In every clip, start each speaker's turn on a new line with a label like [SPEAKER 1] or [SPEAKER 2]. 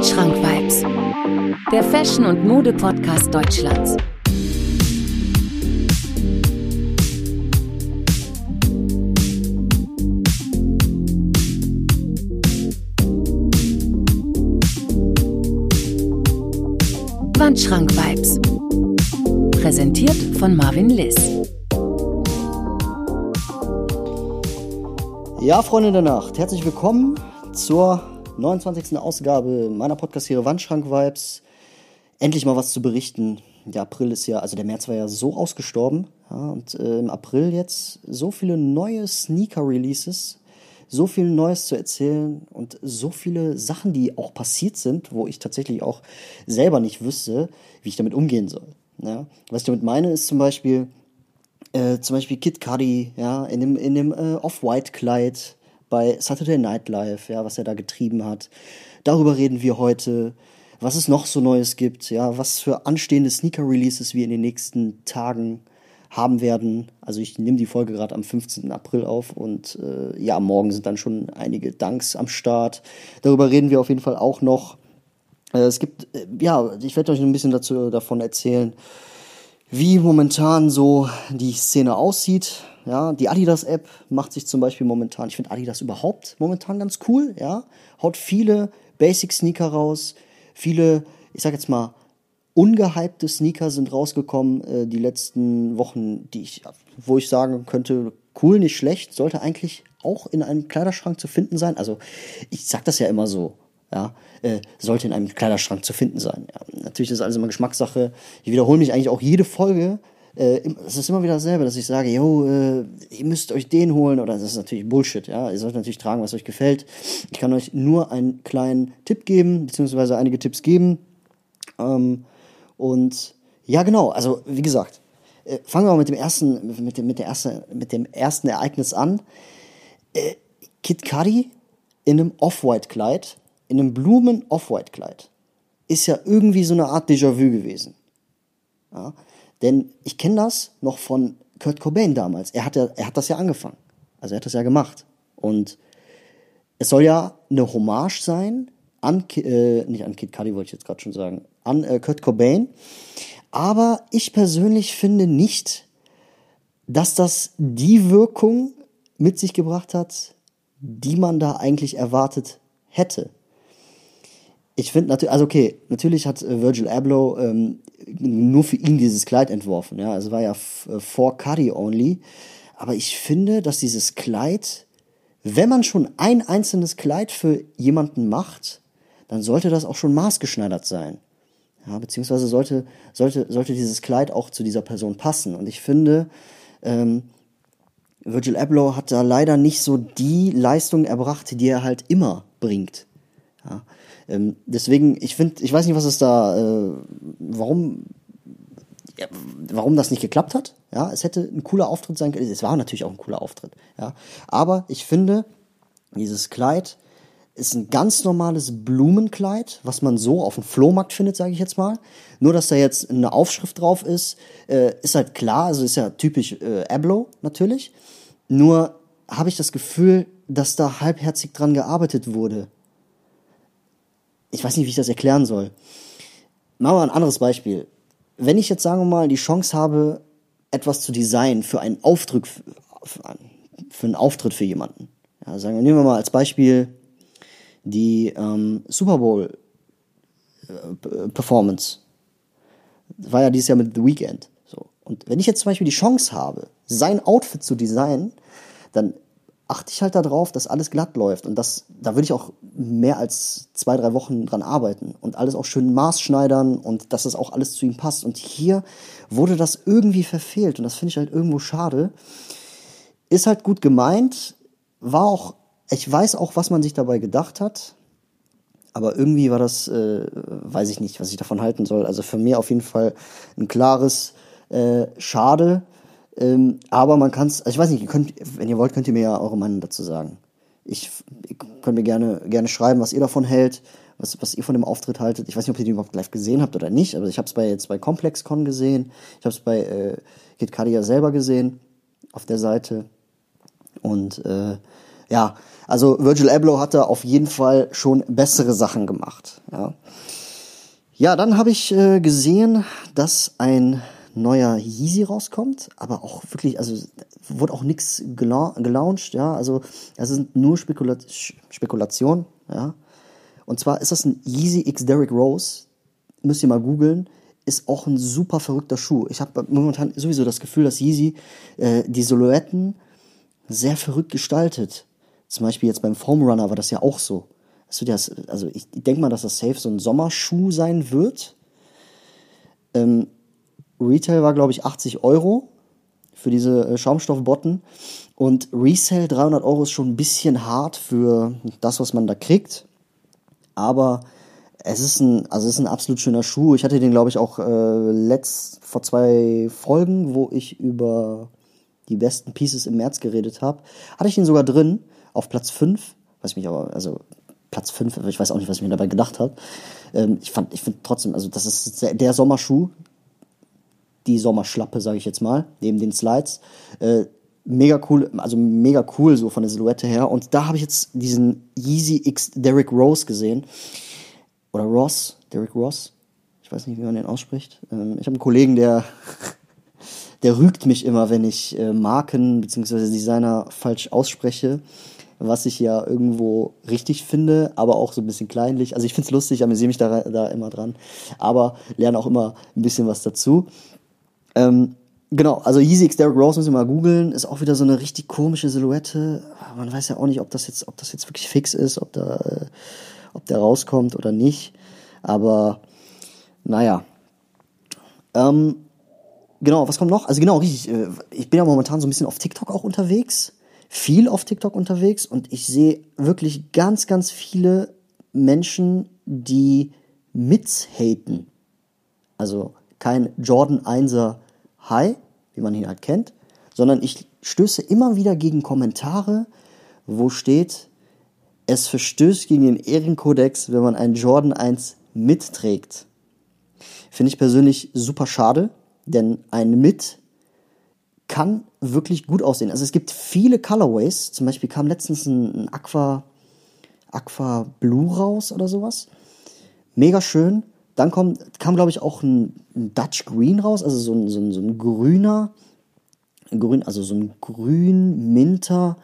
[SPEAKER 1] Wandschrank Vibes, der Fashion- und Mode-Podcast Deutschlands. Wandschrank Vibes. Präsentiert von Marvin Liss.
[SPEAKER 2] Ja, Freunde der Nacht, herzlich willkommen zur 29. Ausgabe meiner Podcast-Serie Wandschrank Vibes. Endlich mal was zu berichten. Der April ist ja, also der März war ja so ausgestorben. Ja, und äh, im April jetzt so viele neue Sneaker-Releases so viel Neues zu erzählen und so viele Sachen, die auch passiert sind, wo ich tatsächlich auch selber nicht wüsste, wie ich damit umgehen soll. Ja? Was ich damit meine, ist zum Beispiel, äh, zum Beispiel Kid Cudi, ja, in dem, in dem äh, Off-White-Kleid bei Saturday Night Live, ja, was er da getrieben hat. Darüber reden wir heute. Was es noch so Neues gibt, ja, was für anstehende Sneaker-Releases wir in den nächsten Tagen haben werden. Also ich nehme die Folge gerade am 15. April auf und äh, ja, morgen sind dann schon einige Danks am Start. Darüber reden wir auf jeden Fall auch noch. Äh, es gibt, äh, ja, ich werde euch ein bisschen dazu davon erzählen, wie momentan so die Szene aussieht. Ja, die Adidas-App macht sich zum Beispiel momentan, ich finde Adidas überhaupt momentan ganz cool, ja, haut viele Basic-Sneaker raus, viele, ich sag jetzt mal, ungehypte Sneaker sind rausgekommen äh, die letzten Wochen, die ich, wo ich sagen könnte, cool, nicht schlecht, sollte eigentlich auch in einem Kleiderschrank zu finden sein. Also ich sag das ja immer so, ja, äh, sollte in einem Kleiderschrank zu finden sein. Ja, natürlich ist alles immer Geschmackssache. Ich wiederhole mich eigentlich auch jede Folge. Äh, es ist immer wieder dasselbe, dass ich sage, yo, äh, ihr müsst euch den holen, oder das ist natürlich Bullshit, ja. Ihr sollt natürlich tragen, was euch gefällt. Ich kann euch nur einen kleinen Tipp geben, beziehungsweise einige Tipps geben. Ähm, und ja, genau, also wie gesagt, äh, fangen wir mal mit dem ersten, mit dem, mit der ersten, mit dem ersten Ereignis an. Äh, Kid Cudi in einem Off-White-Kleid, in einem Blumen-Off-White-Kleid, ist ja irgendwie so eine Art Déjà-vu gewesen. Ja? Denn ich kenne das noch von Kurt Cobain damals. Er hat, ja, er hat das ja angefangen. Also er hat das ja gemacht. Und es soll ja eine Hommage sein an, äh, nicht an Kid Cudi wollte ich jetzt gerade schon sagen, an äh, Kurt Cobain. Aber ich persönlich finde nicht, dass das die Wirkung mit sich gebracht hat, die man da eigentlich erwartet hätte. Ich finde natürlich, also okay, natürlich hat äh, Virgil Abloh ähm, nur für ihn dieses Kleid entworfen, ja, also war ja äh, for Cuddy only, aber ich finde, dass dieses Kleid, wenn man schon ein einzelnes Kleid für jemanden macht, dann sollte das auch schon maßgeschneidert sein. Ja, beziehungsweise sollte, sollte, sollte dieses Kleid auch zu dieser Person passen. Und ich finde, ähm, Virgil Abloh hat da leider nicht so die Leistung erbracht, die er halt immer bringt. Ja, ähm, deswegen, ich finde, ich weiß nicht, was es da, äh, warum, ja, warum das nicht geklappt hat. Ja, es hätte ein cooler Auftritt sein können. Es war natürlich auch ein cooler Auftritt. Ja, aber ich finde, dieses Kleid ist ein ganz normales Blumenkleid, was man so auf dem Flohmarkt findet, sage ich jetzt mal. Nur, dass da jetzt eine Aufschrift drauf ist, äh, ist halt klar, also ist ja typisch äh, Ablo natürlich. Nur habe ich das Gefühl, dass da halbherzig dran gearbeitet wurde. Ich weiß nicht, wie ich das erklären soll. Machen wir ein anderes Beispiel. Wenn ich jetzt, sagen wir mal, die Chance habe, etwas zu designen für einen Auftritt, für einen Auftritt für jemanden. Ja, sagen wir, nehmen wir mal als Beispiel die ähm, Super Bowl äh, Performance. Das war ja dieses Jahr mit The Weeknd. So. Und wenn ich jetzt zum Beispiel die Chance habe, sein Outfit zu designen, dann achte ich halt darauf, dass alles glatt läuft. Und das, da würde ich auch mehr als zwei, drei Wochen dran arbeiten und alles auch schön maßschneidern und dass das auch alles zu ihm passt. Und hier wurde das irgendwie verfehlt und das finde ich halt irgendwo schade. Ist halt gut gemeint, war auch ich weiß auch, was man sich dabei gedacht hat, aber irgendwie war das, äh, weiß ich nicht, was ich davon halten soll. Also für mich auf jeden Fall ein klares äh, Schade. Ähm, aber man kann es, also ich weiß nicht, ihr könnt, wenn ihr wollt, könnt ihr mir ja eure Meinung dazu sagen. Ich, ihr könnt mir gerne, gerne schreiben, was ihr davon hält, was, was ihr von dem Auftritt haltet. Ich weiß nicht, ob ihr den überhaupt live gesehen habt oder nicht, aber ich habe es bei, jetzt bei ComplexCon gesehen. Ich habe es bei äh, Kid Kadia selber gesehen, auf der Seite. Und äh, ja, Also Virgil Abloh hat da auf jeden Fall schon bessere Sachen gemacht. Ja, ja dann habe ich äh, gesehen, dass ein neuer Yeezy rauskommt, aber auch wirklich, also wurde auch nichts gela gelauncht, ja, also es sind nur Spekula Spekulationen, ja. Und zwar ist das ein Yeezy X Derrick Rose, müsst ihr mal googeln, ist auch ein super verrückter Schuh. Ich habe momentan sowieso das Gefühl, dass Yeezy äh, die Silhouetten sehr verrückt gestaltet. Zum Beispiel jetzt beim Foam Runner war das ja auch so. Das, also ich denke mal, dass das safe so ein Sommerschuh sein wird. Ähm, Retail war, glaube ich, 80 Euro für diese äh, Schaumstoffbotten. Und Resale 300 Euro ist schon ein bisschen hart für das, was man da kriegt. Aber es ist ein, also es ist ein absolut schöner Schuh. Ich hatte den, glaube ich, auch äh, letzt vor zwei Folgen, wo ich über die besten Pieces im März geredet habe. Hatte ich den sogar drin, auf Platz 5. Weiß mich aber, also Platz 5, ich weiß auch nicht, was ich mir dabei gedacht habe. Ähm, ich fand, ich finde trotzdem, also das ist der Sommerschuh, die Sommerschlappe, sage ich jetzt mal, neben den Slides. Äh, mega cool, also mega cool so von der Silhouette her. Und da habe ich jetzt diesen Yeezy X Derrick Rose gesehen. Oder Ross, Derrick Ross. Ich weiß nicht, wie man den ausspricht. Ähm, ich habe einen Kollegen, der, der rügt mich immer, wenn ich äh, Marken bzw. Designer falsch ausspreche. Was ich ja irgendwo richtig finde, aber auch so ein bisschen kleinlich. Also ich finde es lustig, amüsiere mich da, da immer dran. Aber lerne auch immer ein bisschen was dazu. Ähm, genau, also Yeezy X Derrick Rose müssen wir mal googeln. Ist auch wieder so eine richtig komische Silhouette. Man weiß ja auch nicht, ob das jetzt, ob das jetzt wirklich fix ist, ob da, äh, ob der rauskommt oder nicht. Aber naja. Ähm, genau, was kommt noch? Also genau, richtig. Äh, ich bin ja momentan so ein bisschen auf TikTok auch unterwegs. Viel auf TikTok unterwegs und ich sehe wirklich ganz, ganz viele Menschen, die haten. Also kein Jordan 1er High, wie man ihn halt kennt, sondern ich stöße immer wieder gegen Kommentare, wo steht, es verstößt gegen den Ehrenkodex, wenn man einen Jordan 1 mitträgt. Finde ich persönlich super schade, denn ein Mit kann wirklich gut aussehen. Also es gibt viele Colorways, zum Beispiel kam letztens ein, Aqua, Aqua Blue raus oder sowas. Mega schön, dann kommt, kam, glaube ich, auch ein, ein, Dutch Green raus, also so ein, so ein, so ein grüner, grün, also so ein grün-minter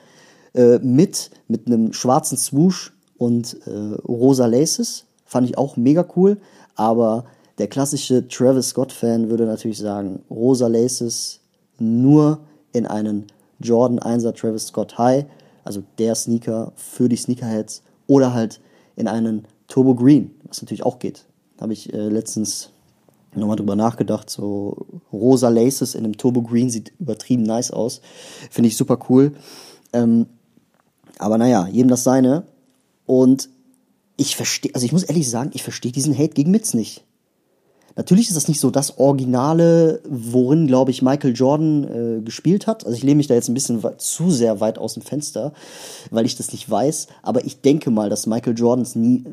[SPEAKER 2] äh, mit, mit einem schwarzen Swoosh und äh, rosa Laces. Fand ich auch mega cool. Aber der klassische Travis Scott-Fan würde natürlich sagen, rosa Laces nur in einen Jordan 1er Travis Scott High, also der Sneaker für die Sneakerheads, oder halt in einen Turbo Green, was natürlich auch geht. Habe ich äh, letztens nochmal drüber nachgedacht. So rosa Laces in einem Turbo Green sieht übertrieben nice aus. Finde ich super cool. Ähm, aber naja, jedem das seine. Und ich verstehe, also ich muss ehrlich sagen, ich verstehe diesen Hate gegen Mitz nicht. Natürlich ist das nicht so das Originale, worin, glaube ich, Michael Jordan äh, gespielt hat. Also ich lehne mich da jetzt ein bisschen zu sehr weit aus dem Fenster, weil ich das nicht weiß. Aber ich denke mal, dass Michael Jordans nie,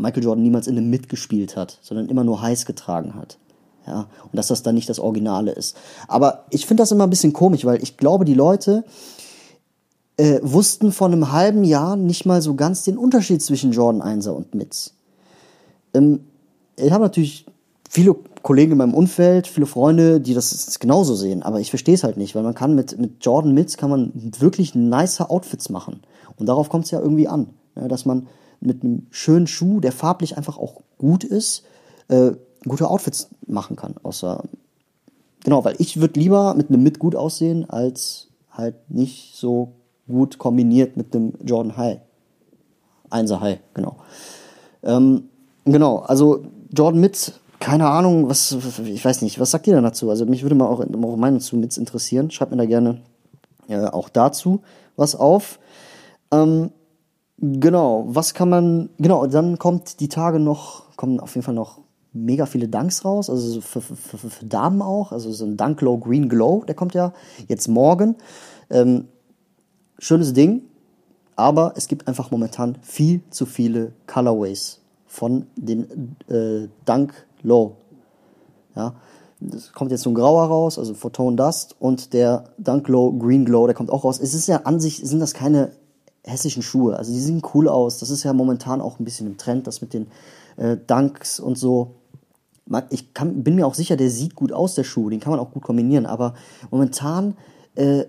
[SPEAKER 2] Michael Jordan niemals in einem mitgespielt hat, sondern immer nur heiß getragen hat. Ja, und dass das dann nicht das Originale ist. Aber ich finde das immer ein bisschen komisch, weil ich glaube, die Leute äh, wussten vor einem halben Jahr nicht mal so ganz den Unterschied zwischen Jordan 1er und Mitz. Ähm, ich habe natürlich viele Kollegen in meinem Umfeld, viele Freunde, die das genauso sehen, aber ich verstehe es halt nicht, weil man kann mit, mit Jordan Mitz kann man wirklich nice Outfits machen. Und darauf kommt es ja irgendwie an, ja, dass man mit einem schönen Schuh, der farblich einfach auch gut ist, äh, gute Outfits machen kann. Außer, genau, weil ich würde lieber mit einem Mit gut aussehen, als halt nicht so gut kombiniert mit dem Jordan High. Einser High, genau. Ähm, genau, also Jordan Mitz, keine Ahnung, was, ich weiß nicht, was sagt ihr denn dazu? Also mich würde mal auch, auch Meinung zu Mitz interessieren. Schreibt mir da gerne äh, auch dazu was auf. Ähm, Genau, was kann man, genau, dann kommt die Tage noch, kommen auf jeden Fall noch mega viele Dunks raus, also für, für, für, für Damen auch, also so ein Dunk Glow Green Glow, der kommt ja jetzt morgen. Ähm, schönes Ding, aber es gibt einfach momentan viel zu viele Colorways von den äh, Dunk Low. Ja, es kommt jetzt so ein grauer raus, also Photon Dust und der Dunk Glow Green Glow, der kommt auch raus. Es ist ja an sich, sind das keine hässlichen Schuhe. Also die sehen cool aus. Das ist ja momentan auch ein bisschen im Trend, das mit den äh, Dunks und so. Ich kann, bin mir auch sicher, der sieht gut aus, der Schuh. Den kann man auch gut kombinieren. Aber momentan äh,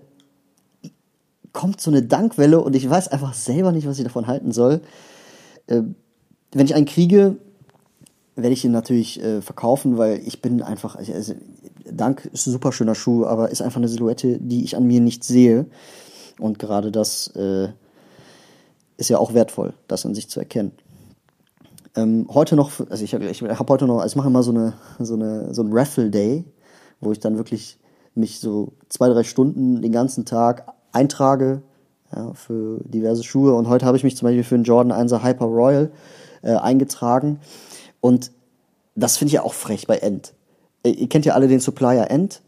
[SPEAKER 2] kommt so eine Dankwelle und ich weiß einfach selber nicht, was ich davon halten soll. Äh, wenn ich einen kriege, werde ich ihn natürlich äh, verkaufen, weil ich bin einfach, also, Dank ist ein super schöner Schuh, aber ist einfach eine Silhouette, die ich an mir nicht sehe. Und gerade das äh, ist ja auch wertvoll, das an sich zu erkennen. Ähm, heute noch, also ich, ich habe heute noch, also ich mache immer so eine, so eine, so ein Raffle Day, wo ich dann wirklich mich so zwei, drei Stunden den ganzen Tag eintrage ja, für diverse Schuhe. Und heute habe ich mich zum Beispiel für einen Jordan 1er Hyper Royal äh, eingetragen. Und das finde ich ja auch frech bei End. Äh, ihr kennt ja alle den Supplier End.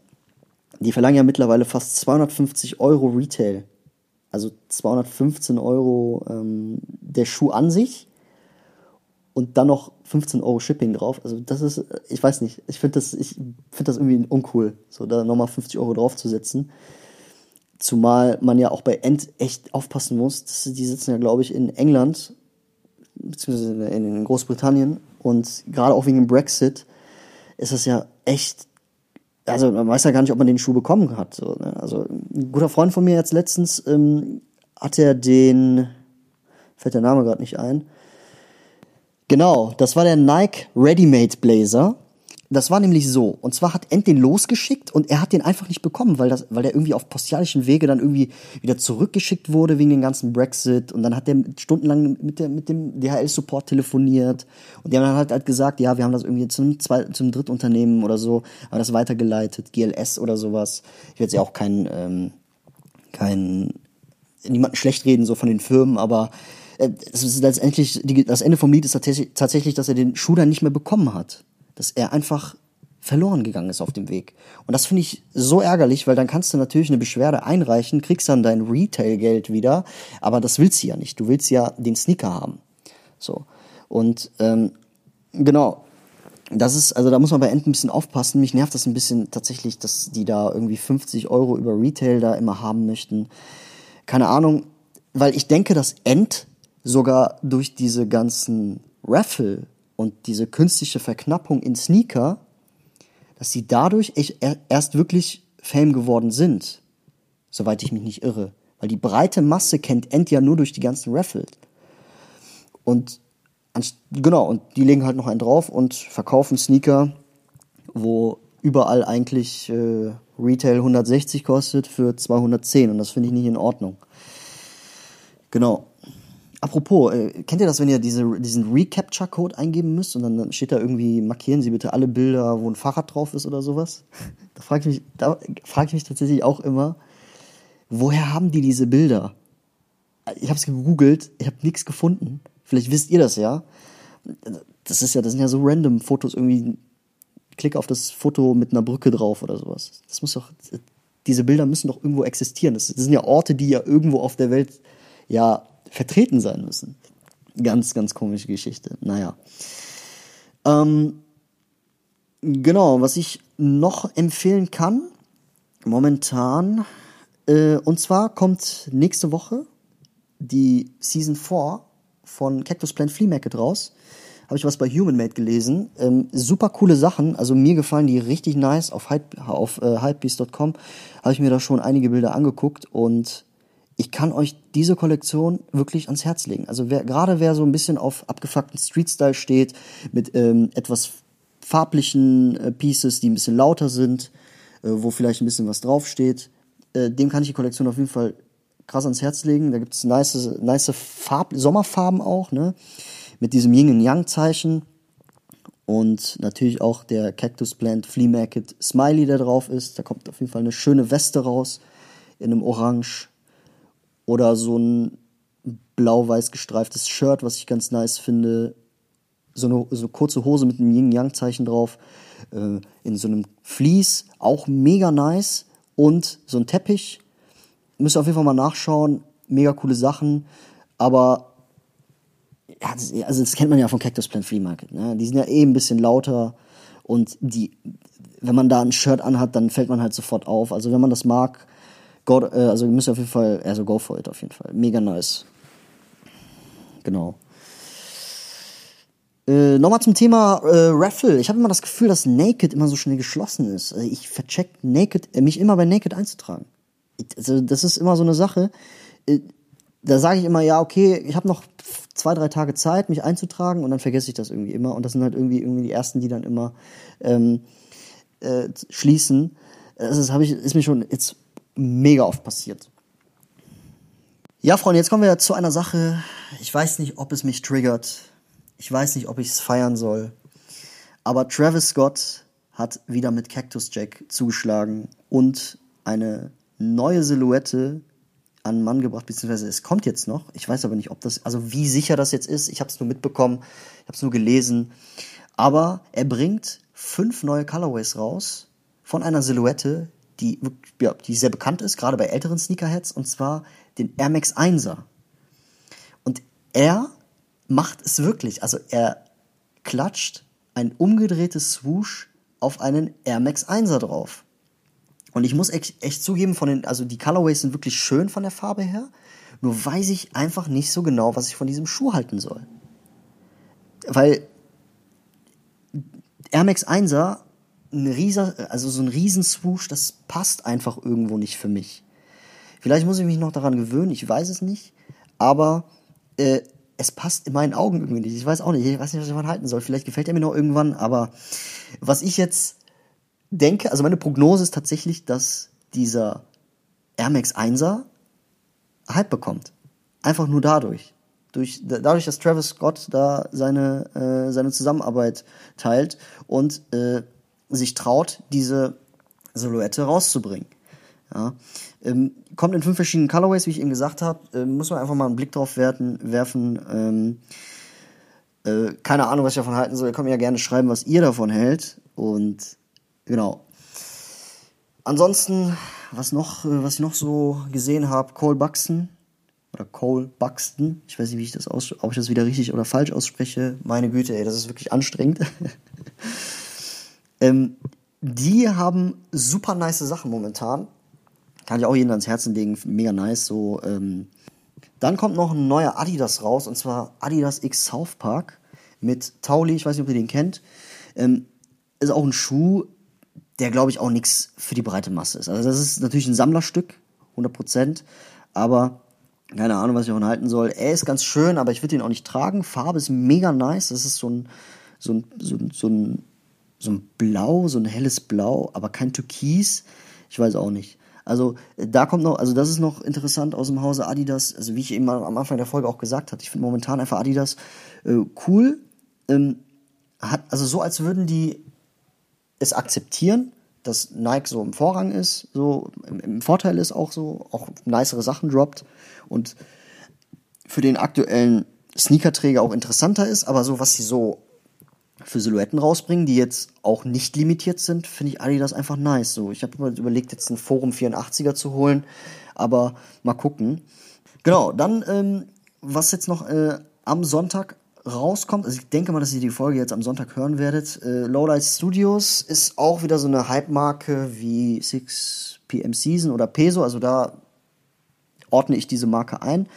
[SPEAKER 2] Die verlangen ja mittlerweile fast 250 Euro Retail. Also 215 Euro ähm, der Schuh an sich und dann noch 15 Euro Shipping drauf. Also das ist, ich weiß nicht, ich finde das, ich finde das irgendwie uncool, so da nochmal 50 Euro draufzusetzen. Zumal man ja auch bei End echt aufpassen muss. Das, die sitzen ja, glaube ich, in England, beziehungsweise in Großbritannien. Und gerade auch wegen dem Brexit ist das ja echt. Also man weiß ja gar nicht, ob man den Schuh bekommen hat. So, ne? Also ein guter Freund von mir jetzt letztens ähm, hat er den, fällt der Name gerade nicht ein. Genau, das war der Nike Ready-Made Blazer. Das war nämlich so. Und zwar hat End den losgeschickt und er hat den einfach nicht bekommen, weil, das, weil der irgendwie auf postialischen Wege dann irgendwie wieder zurückgeschickt wurde wegen dem ganzen Brexit. Und dann hat der stundenlang mit, der, mit dem DHL-Support telefoniert. Und die haben dann halt, halt gesagt, ja, wir haben das irgendwie zum, zwei, zum Drittunternehmen oder so, haben das weitergeleitet, GLS oder sowas. Ich will jetzt ja auch kein, ähm, kein, niemanden schlecht reden so von den Firmen, aber äh, das ist letztendlich, das Ende vom Lied ist tatsächlich, dass er den Schuh dann nicht mehr bekommen hat dass er einfach verloren gegangen ist auf dem Weg. Und das finde ich so ärgerlich, weil dann kannst du natürlich eine Beschwerde einreichen, kriegst dann dein Retail-Geld wieder, aber das willst du ja nicht. Du willst ja den Sneaker haben. So. Und ähm, genau. Das ist, also da muss man bei End ein bisschen aufpassen. Mich nervt das ein bisschen tatsächlich, dass die da irgendwie 50 Euro über Retail da immer haben möchten. Keine Ahnung, weil ich denke, dass End sogar durch diese ganzen Raffle und diese künstliche Verknappung in Sneaker, dass sie dadurch erst wirklich Fame geworden sind, soweit ich mich nicht irre. Weil die breite Masse kennt End ja nur durch die ganzen Raffles. Und genau, und die legen halt noch einen drauf und verkaufen Sneaker, wo überall eigentlich äh, Retail 160 kostet für 210 und das finde ich nicht in Ordnung. Genau. Apropos, äh, kennt ihr das, wenn ihr diese, diesen Recapture-Code eingeben müsst und dann, dann steht da irgendwie, markieren Sie bitte alle Bilder, wo ein Fahrrad drauf ist oder sowas? Da frage ich, mich, frag ich mich tatsächlich auch immer, woher haben die diese Bilder? Ich habe es gegoogelt, ich habe nichts gefunden. Vielleicht wisst ihr das ja. Das ist ja, das sind ja so random Fotos irgendwie. Klick auf das Foto mit einer Brücke drauf oder sowas. Das muss doch, diese Bilder müssen doch irgendwo existieren. Das, das sind ja Orte, die ja irgendwo auf der Welt ja vertreten sein müssen. Ganz, ganz komische Geschichte. Naja. Ähm, genau, was ich noch empfehlen kann, momentan, äh, und zwar kommt nächste Woche die Season 4 von Cactus Plant Flea Market raus. Habe ich was bei Human Made gelesen. Ähm, super coole Sachen. Also mir gefallen die richtig nice. Auf, Hype, auf äh, hypebeast.com habe ich mir da schon einige Bilder angeguckt und ich kann euch diese Kollektion wirklich ans Herz legen. Also wer, gerade wer so ein bisschen auf abgefuckten Street-Style steht, mit ähm, etwas farblichen äh, Pieces, die ein bisschen lauter sind, äh, wo vielleicht ein bisschen was draufsteht, äh, dem kann ich die Kollektion auf jeden Fall krass ans Herz legen. Da gibt's nice, nice Farb, Sommerfarben auch, ne? Mit diesem Yin Yang Zeichen. Und natürlich auch der Cactus Plant Flea Market Smiley, der drauf ist. Da kommt auf jeden Fall eine schöne Weste raus. In einem Orange oder so ein blau-weiß gestreiftes Shirt, was ich ganz nice finde. So eine, so eine kurze Hose mit einem Yin-Yang-Zeichen drauf. Äh, in so einem Vlies, auch mega nice. Und so ein Teppich. Müsst ihr auf jeden Fall mal nachschauen. Mega coole Sachen. Aber, ja, das, also das kennt man ja vom Cactus Plant Flea Market. Ne? Die sind ja eh ein bisschen lauter. Und die, wenn man da ein Shirt anhat, dann fällt man halt sofort auf. Also wenn man das mag, go, äh, also müsst auf jeden Fall, also go for it auf jeden Fall. Mega nice. genau. Äh, Nochmal zum Thema äh, Raffle. Ich habe immer das Gefühl, dass Naked immer so schnell geschlossen ist. Also ich vercheck Naked, äh, mich immer bei Naked einzutragen. Also das ist immer so eine Sache. Äh, da sage ich immer, ja, okay, ich habe noch zwei, drei Tage Zeit, mich einzutragen und dann vergesse ich das irgendwie immer. Und das sind halt irgendwie, irgendwie die ersten, die dann immer ähm, äh, schließen. Das ist, ich, ist mir schon jetzt mega oft passiert. Ja, Freunde, jetzt kommen wir zu einer Sache. Ich weiß nicht, ob es mich triggert. Ich weiß nicht, ob ich es feiern soll. Aber Travis Scott hat wieder mit Cactus Jack zugeschlagen und eine neue Silhouette an Mann gebracht, beziehungsweise es kommt jetzt noch. Ich weiß aber nicht, ob das, also wie sicher das jetzt ist. Ich habe es nur mitbekommen, ich habe es nur gelesen. Aber er bringt fünf neue Colorways raus von einer Silhouette, die, ja, die sehr bekannt ist, gerade bei älteren Sneakerheads, und zwar den Air Max 1er. Und er macht es wirklich. Also er klatscht ein umgedrehtes Swoosh auf einen Air Max 1er drauf. Und ich muss echt, echt zugeben, von den, also die Colorways sind wirklich schön von der Farbe her. Nur weiß ich einfach nicht so genau, was ich von diesem Schuh halten soll. Weil Air Max 1er, ein rieser, also so ein riesen Swoosh, das passt einfach irgendwo nicht für mich. Vielleicht muss ich mich noch daran gewöhnen, ich weiß es nicht. Aber äh, es passt in meinen Augen irgendwie nicht. Ich weiß auch nicht, ich weiß nicht, was ich davon halten soll. Vielleicht gefällt er mir noch irgendwann, aber was ich jetzt denke, also meine Prognose ist tatsächlich, dass dieser Air Max 1er Hype bekommt. Einfach nur dadurch. Durch, dadurch, dass Travis Scott da seine, äh, seine Zusammenarbeit teilt und äh, sich traut, diese Silhouette rauszubringen. Ja. Ähm, kommt in fünf verschiedenen Colorways, wie ich eben gesagt habe. Ähm, muss man einfach mal einen Blick drauf werten, werfen. Ähm, äh, keine Ahnung, was ich davon halten soll. Ihr könnt mir ja gerne schreiben, was ihr davon hält. Und Genau. Ansonsten, was noch, äh, was ich noch so gesehen habe, Cole Buxton oder Cole Buxton, ich weiß nicht, wie ich das aus, ob ich das wieder richtig oder falsch ausspreche. Meine Güte, ey, das ist wirklich anstrengend. ähm, die haben super nice Sachen momentan. Kann ich auch jedem ans Herzen legen, mega nice. So, ähm. Dann kommt noch ein neuer Adidas raus, und zwar Adidas X South Park mit Tauli, ich weiß nicht, ob ihr den kennt. Ähm, ist auch ein Schuh, der glaube ich auch nichts für die breite Masse ist. Also das ist natürlich ein Sammlerstück, 100 Prozent, aber keine Ahnung, was ich davon halten soll. Er ist ganz schön, aber ich würde ihn auch nicht tragen. Farbe ist mega nice. Das ist so ein, so ein, so ein, so ein, so ein Blau, so ein helles Blau, aber kein Türkis. Ich weiß auch nicht. Also da kommt noch, also das ist noch interessant aus dem Hause Adidas. Also wie ich eben am Anfang der Folge auch gesagt hatte, ich finde momentan einfach Adidas äh, cool. Ähm, hat, also so als würden die es akzeptieren, dass Nike so im Vorrang ist, so im, im Vorteil ist auch so, auch nicere Sachen droppt und für den aktuellen Sneakerträger auch interessanter ist, aber so was sie so für Silhouetten rausbringen, die jetzt auch nicht limitiert sind, finde ich Adidas einfach nice. So, ich habe überlegt, jetzt ein Forum 84er zu holen, aber mal gucken. Genau, dann ähm, was jetzt noch äh, am Sonntag rauskommt, also ich denke mal, dass ihr die Folge jetzt am Sonntag hören werdet. Äh, Lowlight Studios ist auch wieder so eine Hype-Marke wie 6pm Season oder Peso, also da ordne ich diese Marke ein.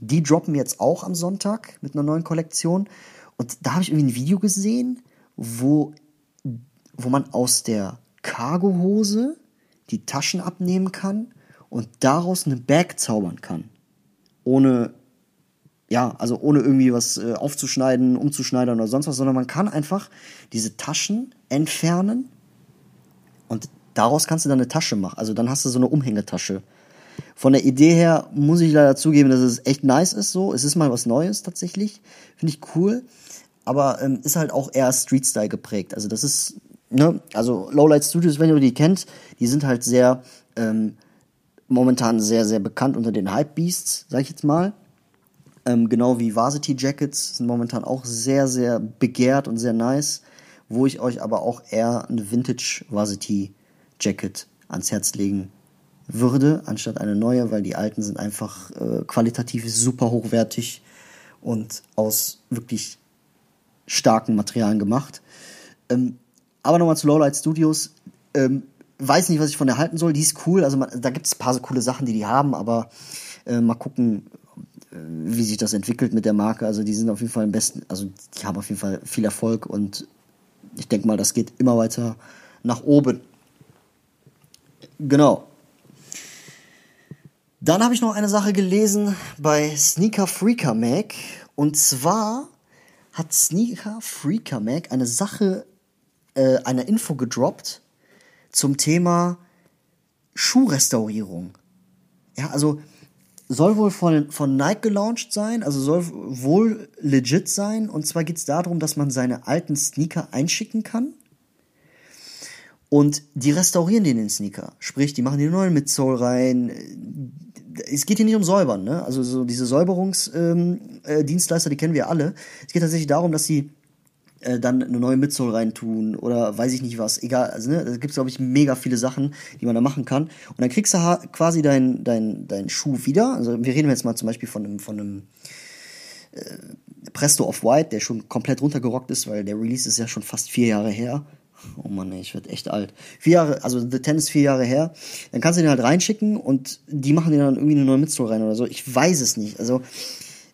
[SPEAKER 2] Die droppen jetzt auch am Sonntag mit einer neuen Kollektion. Und da habe ich irgendwie ein Video gesehen, wo, wo man aus der Cargohose die Taschen abnehmen kann und daraus eine Bag zaubern kann. Ohne ja, also ohne irgendwie was äh, aufzuschneiden, umzuschneidern oder sonst was, sondern man kann einfach diese Taschen entfernen und daraus kannst du dann eine Tasche machen. Also dann hast du so eine Umhängetasche. Von der Idee her muss ich leider zugeben, dass es echt nice ist so. Es ist mal was Neues tatsächlich. Finde ich cool. Aber ähm, ist halt auch eher Street-Style geprägt. Also das ist, ne, also Lowlight Studios, wenn ihr die kennt, die sind halt sehr, ähm, momentan sehr, sehr bekannt unter den Hype Beasts, sag ich jetzt mal. Ähm, genau wie Varsity Jackets sind momentan auch sehr, sehr begehrt und sehr nice, wo ich euch aber auch eher eine Vintage Varsity Jacket ans Herz legen würde, anstatt eine neue, weil die alten sind einfach äh, qualitativ super hochwertig und aus wirklich starken Materialien gemacht. Ähm, aber nochmal zu Lowlight Studios. Ähm, weiß nicht, was ich von der halten soll. Die ist cool. Also man, da gibt es ein paar so coole Sachen, die die haben, aber äh, mal gucken, wie sich das entwickelt mit der Marke. Also die sind auf jeden Fall im besten, also die haben auf jeden Fall viel Erfolg und ich denke mal, das geht immer weiter nach oben. Genau. Dann habe ich noch eine Sache gelesen bei Sneaker Freaker Mag. Und zwar hat Sneaker Freaker Mag eine Sache, äh, eine Info gedroppt zum Thema Schuhrestaurierung. Ja, also soll wohl von, von Nike gelauncht sein, also soll wohl legit sein. Und zwar geht es darum, dass man seine alten Sneaker einschicken kann. Und die restaurieren den, den Sneaker. Sprich, die machen die neuen Midsole rein. Es geht hier nicht um Säubern, ne? Also so diese Säuberungsdienstleister, ähm, äh, die kennen wir alle. Es geht tatsächlich darum, dass sie äh, dann eine neue Midsole reintun oder weiß ich nicht was. Egal, also ne, da gibt's glaube ich mega viele Sachen, die man da machen kann. Und dann kriegst du quasi deinen dein, dein Schuh wieder. Also wir reden jetzt mal zum Beispiel von einem, von einem äh, Presto of White, der schon komplett runtergerockt ist, weil der Release ist ja schon fast vier Jahre her. Oh Mann, ey, ich werde echt alt. Vier Jahre, also The Ten ist vier Jahre her. Dann kannst du den halt reinschicken und die machen dir dann irgendwie eine neue Midsole rein oder so. Ich weiß es nicht. Also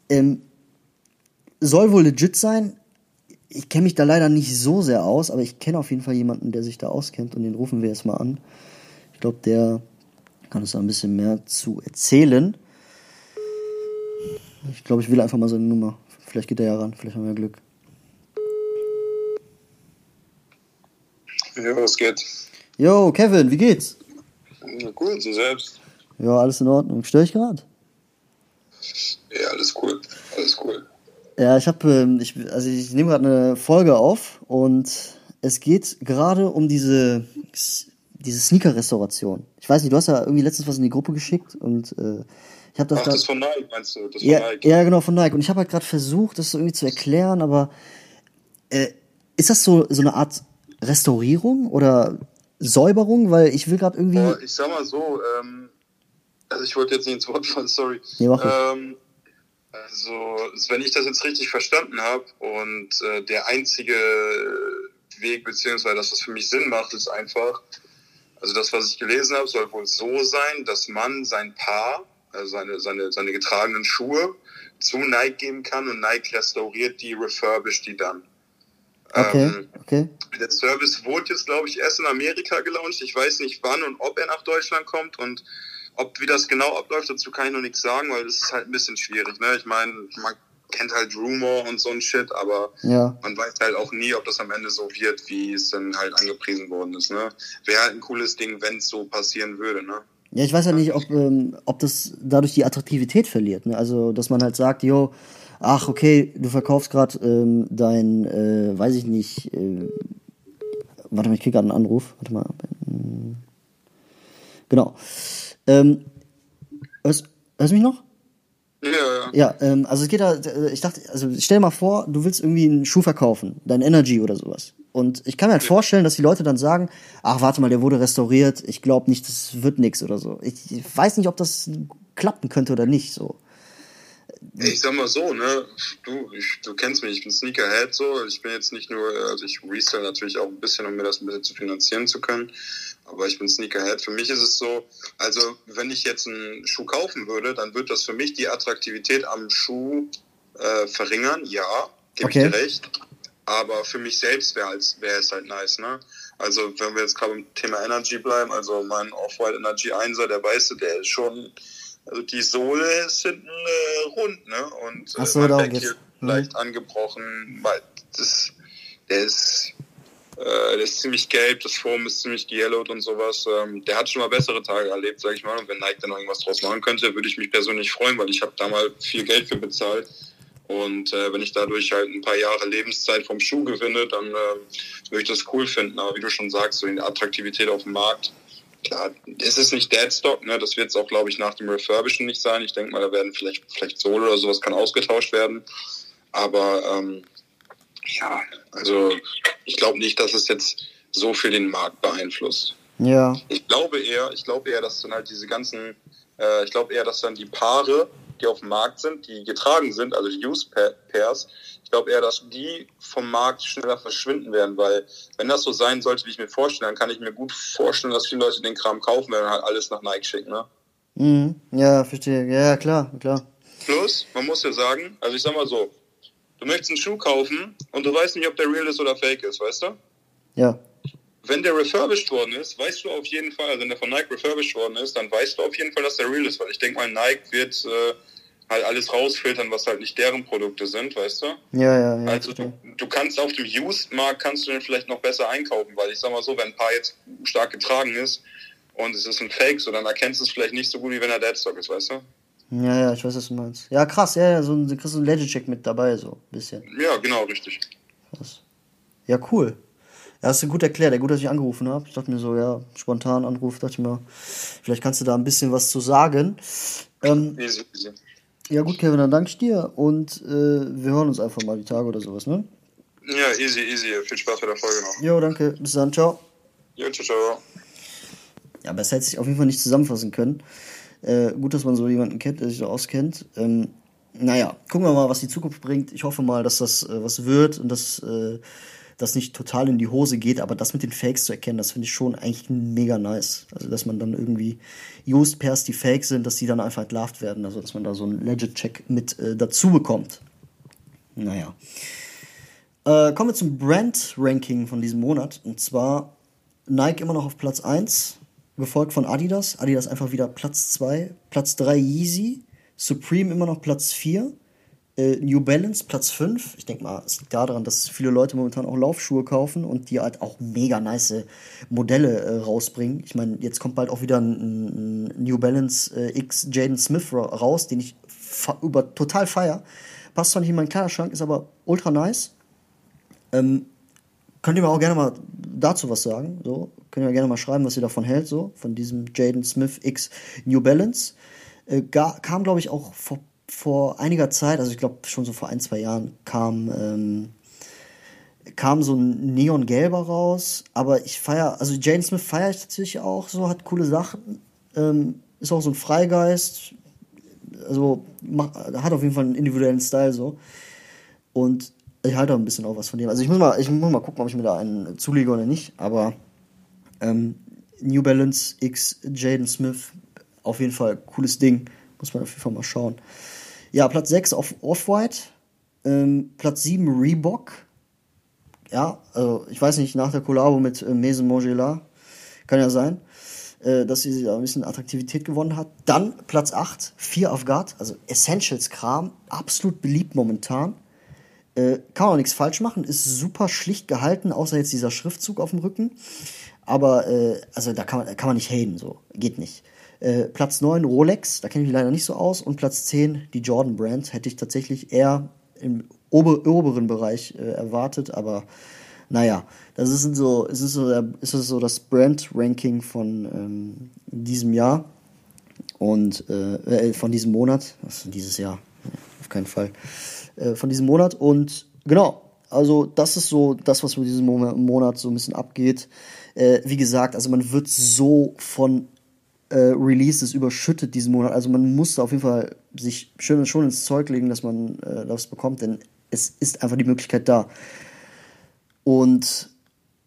[SPEAKER 2] ähm, soll wohl legit sein ich kenne mich da leider nicht so sehr aus, aber ich kenne auf jeden Fall jemanden, der sich da auskennt und den rufen wir jetzt mal an. Ich glaube, der kann uns da ein bisschen mehr zu erzählen. Ich glaube, ich will einfach mal seine Nummer. Vielleicht geht er ja ran, vielleicht haben wir Glück.
[SPEAKER 3] Ja, was geht?
[SPEAKER 2] Yo, Kevin, wie geht's?
[SPEAKER 3] Na gut, und selbst?
[SPEAKER 2] Ja, alles in Ordnung. Störe ich gerade?
[SPEAKER 3] Ja, alles cool. Alles cool.
[SPEAKER 2] Ja, ich habe, ähm, ich, also ich nehme gerade eine Folge auf und es geht gerade um diese, diese Sneaker-Restauration. Ich weiß nicht, du hast ja irgendwie letztens was in die Gruppe geschickt und äh, ich habe das.
[SPEAKER 3] Ach, das von Nike meinst du? Das
[SPEAKER 2] ja,
[SPEAKER 3] von Nike.
[SPEAKER 2] ja, genau von Nike. Und ich habe halt gerade versucht, das irgendwie zu erklären, aber äh, ist das so so eine Art Restaurierung oder Säuberung? Weil ich will gerade irgendwie.
[SPEAKER 3] Oh, ich sag mal so, ähm, also ich wollte jetzt nicht ins Wort fallen, sorry.
[SPEAKER 2] Nee, mach
[SPEAKER 3] ähm, also, wenn ich das jetzt richtig verstanden habe und äh, der einzige Weg, beziehungsweise das, was für mich Sinn macht, ist einfach, also das, was ich gelesen habe, soll wohl so sein, dass man sein Paar, also seine, seine, seine getragenen Schuhe zu Nike geben kann und Nike restauriert die, refurbished die dann.
[SPEAKER 2] Okay, ähm, okay.
[SPEAKER 3] Der Service wurde jetzt, glaube ich, erst in Amerika gelauncht. Ich weiß nicht wann und ob er nach Deutschland kommt und ob wie das genau abläuft, dazu kann ich noch nichts sagen, weil das ist halt ein bisschen schwierig. Ne? Ich meine, man kennt halt Rumor und so ein Shit, aber
[SPEAKER 2] ja.
[SPEAKER 3] man weiß halt auch nie, ob das am Ende so wird, wie es dann halt angepriesen worden ist. Ne? Wäre halt ein cooles Ding, wenn es so passieren würde. Ne?
[SPEAKER 2] Ja, ich weiß ja nicht, ob, ähm, ob das dadurch die Attraktivität verliert. Ne? Also, dass man halt sagt, jo, ach, okay, du verkaufst gerade ähm, dein, äh, weiß ich nicht, äh, warte mal, ich krieg gerade einen Anruf. Warte mal. Genau. Ähm, hörst, hörst du mich noch?
[SPEAKER 3] Ja, ja.
[SPEAKER 2] Ja, ähm, also es geht da, äh, ich dachte, also stell dir mal vor, du willst irgendwie einen Schuh verkaufen, dein Energy oder sowas. Und ich kann mir halt vorstellen, dass die Leute dann sagen, ach, warte mal, der wurde restauriert, ich glaube nicht, das wird nix oder so. Ich, ich weiß nicht, ob das klappen könnte oder nicht, so.
[SPEAKER 3] Ich sag mal so, ne, du, ich, du kennst mich, ich bin Sneakerhead so, ich bin jetzt nicht nur, also ich resell natürlich auch ein bisschen, um mir das ein bisschen zu finanzieren zu können, aber ich bin Sneakerhead. Für mich ist es so, also wenn ich jetzt einen Schuh kaufen würde, dann wird das für mich die Attraktivität am Schuh äh, verringern, ja, gebe okay. ich dir recht. Aber für mich selbst wäre wär es halt nice, ne? Also wenn wir jetzt gerade beim Thema Energy bleiben, also mein Off-White Energy 1er, der weiße, der ist schon also die Sohle ist hinten äh, rund, ne? Und äh,
[SPEAKER 2] so, mein
[SPEAKER 3] Back hier leicht mhm. angebrochen, weil das, der ist, äh, der ist ziemlich gelb, das Foam ist ziemlich geyellowed und sowas. Ähm, der hat schon mal bessere Tage erlebt, sag ich mal. Und wenn Nike dann noch irgendwas draus machen könnte, würde ich mich persönlich freuen, weil ich habe da mal viel Geld für bezahlt. Und äh, wenn ich dadurch halt ein paar Jahre Lebenszeit vom Schuh gewinne, dann äh, würde ich das cool finden. Aber wie du schon sagst, so der Attraktivität auf dem Markt, klar, es ist nicht Deadstock, ne? das wird es auch, glaube ich, nach dem Refurbischen nicht sein. Ich denke mal, da werden vielleicht, vielleicht Sohle oder sowas kann ausgetauscht werden. Aber ähm, ja, also ich glaube nicht, dass es jetzt so viel den Markt beeinflusst.
[SPEAKER 2] Ja.
[SPEAKER 3] Ich glaube eher, ich glaube eher, dass dann halt diese ganzen, äh, ich glaube eher, dass dann die Paare, die auf dem Markt sind, die getragen sind, also die Use Pairs, ich glaube eher, dass die vom Markt schneller verschwinden werden, weil wenn das so sein sollte, wie ich mir vorstelle, dann kann ich mir gut vorstellen, dass viele Leute den Kram kaufen, wenn halt alles nach Nike schickt, ne?
[SPEAKER 2] Mhm. Ja, verstehe. Ja, klar, klar.
[SPEAKER 3] Plus, man muss ja sagen, also ich sag mal so, du möchtest einen Schuh kaufen und du weißt nicht, ob der real ist oder fake ist, weißt du?
[SPEAKER 2] Ja.
[SPEAKER 3] Wenn der refurbished worden ist, weißt du auf jeden Fall, also wenn der von Nike refurbished worden ist, dann weißt du auf jeden Fall, dass der real ist, weil ich denke mal, Nike wird äh, halt alles rausfiltern, was halt nicht deren Produkte sind, weißt du?
[SPEAKER 2] Ja, ja, ja.
[SPEAKER 3] Also du, du kannst auf dem Used-Markt kannst du den vielleicht noch besser einkaufen, weil ich sag mal so, wenn ein Paar jetzt stark getragen ist und es ist ein Fake, so dann erkennst du es vielleicht nicht so gut, wie wenn er Deadstock ist, weißt du?
[SPEAKER 2] Ja, ja, ich weiß, was du meinst. Ja, krass, ja, ja, so ein, du kriegst so einen Legend-Check mit dabei, so ein bisschen.
[SPEAKER 3] Ja, genau, richtig.
[SPEAKER 2] Krass. Ja, cool. Ja, hast du gut erklärt. Ja, gut, dass ich angerufen habe. Ich dachte mir so, ja, spontan Anruf, dachte ich mir, vielleicht kannst du da ein bisschen was zu sagen. Ähm,
[SPEAKER 3] Easy, easy.
[SPEAKER 2] Ja, gut, Kevin, dann danke ich dir und äh, wir hören uns einfach mal die Tage oder sowas, ne?
[SPEAKER 3] Ja, easy, easy. Viel Spaß bei der Folge noch.
[SPEAKER 2] Jo, danke. Bis dann. Ciao.
[SPEAKER 3] Jo, ciao, ciao.
[SPEAKER 2] Ja, aber es hätte sich auf jeden Fall nicht zusammenfassen können. Äh, gut, dass man so jemanden kennt, der sich so auskennt. Ähm, naja, gucken wir mal, was die Zukunft bringt. Ich hoffe mal, dass das äh, was wird und dass äh, das nicht total in die Hose geht. Aber das mit den Fakes zu erkennen, das finde ich schon eigentlich mega nice. Also, dass man dann irgendwie Used Pairs, die fake sind, dass die dann einfach entlarvt werden. Also, dass man da so einen Legit-Check mit äh, dazu bekommt. Naja. Äh, kommen wir zum Brand-Ranking von diesem Monat. Und zwar Nike immer noch auf Platz 1, gefolgt von Adidas. Adidas einfach wieder Platz 2. Platz 3 Yeezy. Supreme immer noch Platz 4. Äh, New Balance Platz 5. Ich denke mal, es liegt daran, dass viele Leute momentan auch Laufschuhe kaufen und die halt auch mega nice Modelle äh, rausbringen. Ich meine, jetzt kommt bald auch wieder ein, ein New Balance äh, X Jaden Smith ra raus, den ich über total feier. Passt zwar nicht in meinen Kleiderschrank, ist aber ultra nice. Ähm, könnt ihr mir auch gerne mal dazu was sagen. So, könnt ihr mir gerne mal schreiben, was ihr davon hält, so, von diesem Jaden Smith X New Balance. Äh, kam, glaube ich, auch vor, vor einiger Zeit, also ich glaube schon so vor ein, zwei Jahren, kam, ähm, kam so ein Neongelber raus. Aber ich feier, also Jaden Smith feiere ich tatsächlich auch so, hat coole Sachen. Ähm, ist auch so ein Freigeist. Also mach, hat auf jeden Fall einen individuellen Style so. Und ich halte auch ein bisschen auch was von dem. Also ich muss mal, ich muss mal gucken, ob ich mir da einen zulege oder nicht. Aber ähm, New Balance X Jaden Smith, auf jeden Fall cooles Ding. Muss man auf jeden Fall mal schauen. Ja, Platz 6 auf Off-White. Ähm, Platz 7 Reebok. Ja, also ich weiß nicht, nach der Kollabo mit äh, Maison Mangela. Kann ja sein, äh, dass sie da ein bisschen Attraktivität gewonnen hat. Dann Platz 8, Fear of God. Also Essentials-Kram. Absolut beliebt momentan. Äh, kann auch nichts falsch machen, ist super schlicht gehalten, außer jetzt dieser Schriftzug auf dem Rücken. Aber, äh, also da kann man, kann man nicht haten, so. Geht nicht. Äh, Platz 9 Rolex, da kenne ich mich leider nicht so aus. Und Platz 10 die Jordan Brand, hätte ich tatsächlich eher im ober oberen Bereich äh, erwartet, aber naja, das ist so, ist so, ist so das Brand-Ranking von ähm, diesem Jahr. Und äh, äh, von diesem Monat, also dieses Jahr, auf keinen Fall, äh, von diesem Monat. Und genau, also das ist so das, was mit diesem Mo Monat so ein bisschen abgeht. Wie gesagt, also man wird so von äh, Releases überschüttet diesen Monat, also man muss da auf jeden Fall sich schön schon ins Zeug legen, dass man äh, das bekommt, denn es ist einfach die Möglichkeit da. Und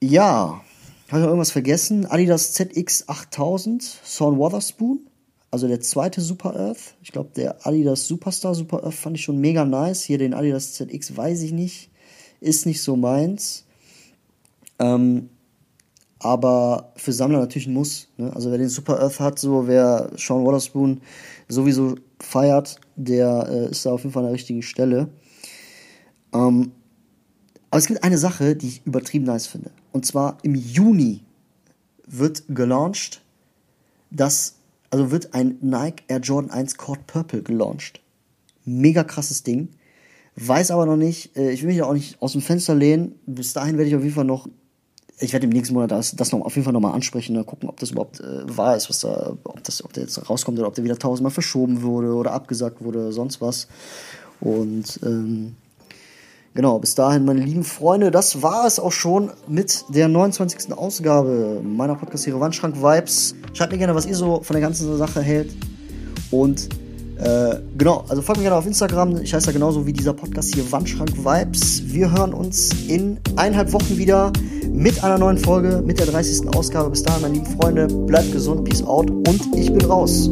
[SPEAKER 2] ja, habe ich noch irgendwas vergessen? Adidas ZX 8000, Sean Wotherspoon, also der zweite Super Earth. Ich glaube, der Adidas Superstar Super Earth fand ich schon mega nice. Hier den Adidas ZX weiß ich nicht. Ist nicht so meins. Ähm, aber für Sammler natürlich ein Muss. Ne? Also wer den Super Earth hat, so wer Sean Wotherspoon sowieso feiert, der äh, ist da auf jeden Fall an der richtigen Stelle. Ähm, aber es gibt eine Sache, die ich übertrieben nice finde. Und zwar im Juni wird gelauncht, das, also wird ein Nike Air Jordan 1 Cord Purple gelauncht. Mega krasses Ding. Weiß aber noch nicht, äh, ich will mich auch nicht aus dem Fenster lehnen. Bis dahin werde ich auf jeden Fall noch, ich werde im nächsten Monat das, das noch auf jeden Fall nochmal ansprechen, ne, gucken, ob das überhaupt äh, wahr ist, was da, ob das, ob der jetzt rauskommt oder ob der wieder tausendmal verschoben wurde oder abgesagt wurde sonst was. Und ähm, Genau, bis dahin, meine lieben Freunde, das war es auch schon mit der 29. Ausgabe meiner Podcast-Serie Wandschrank Vibes. Schreibt mir gerne, was ihr so von der ganzen Sache hält. Und äh, genau, also folgt mir gerne auf Instagram. Ich heiße da genauso wie dieser Podcast hier Wandschrank Vibes. Wir hören uns in eineinhalb Wochen wieder mit einer neuen Folge, mit der 30. Ausgabe. Bis dahin, meine lieben Freunde, bleibt gesund, peace out und ich bin raus.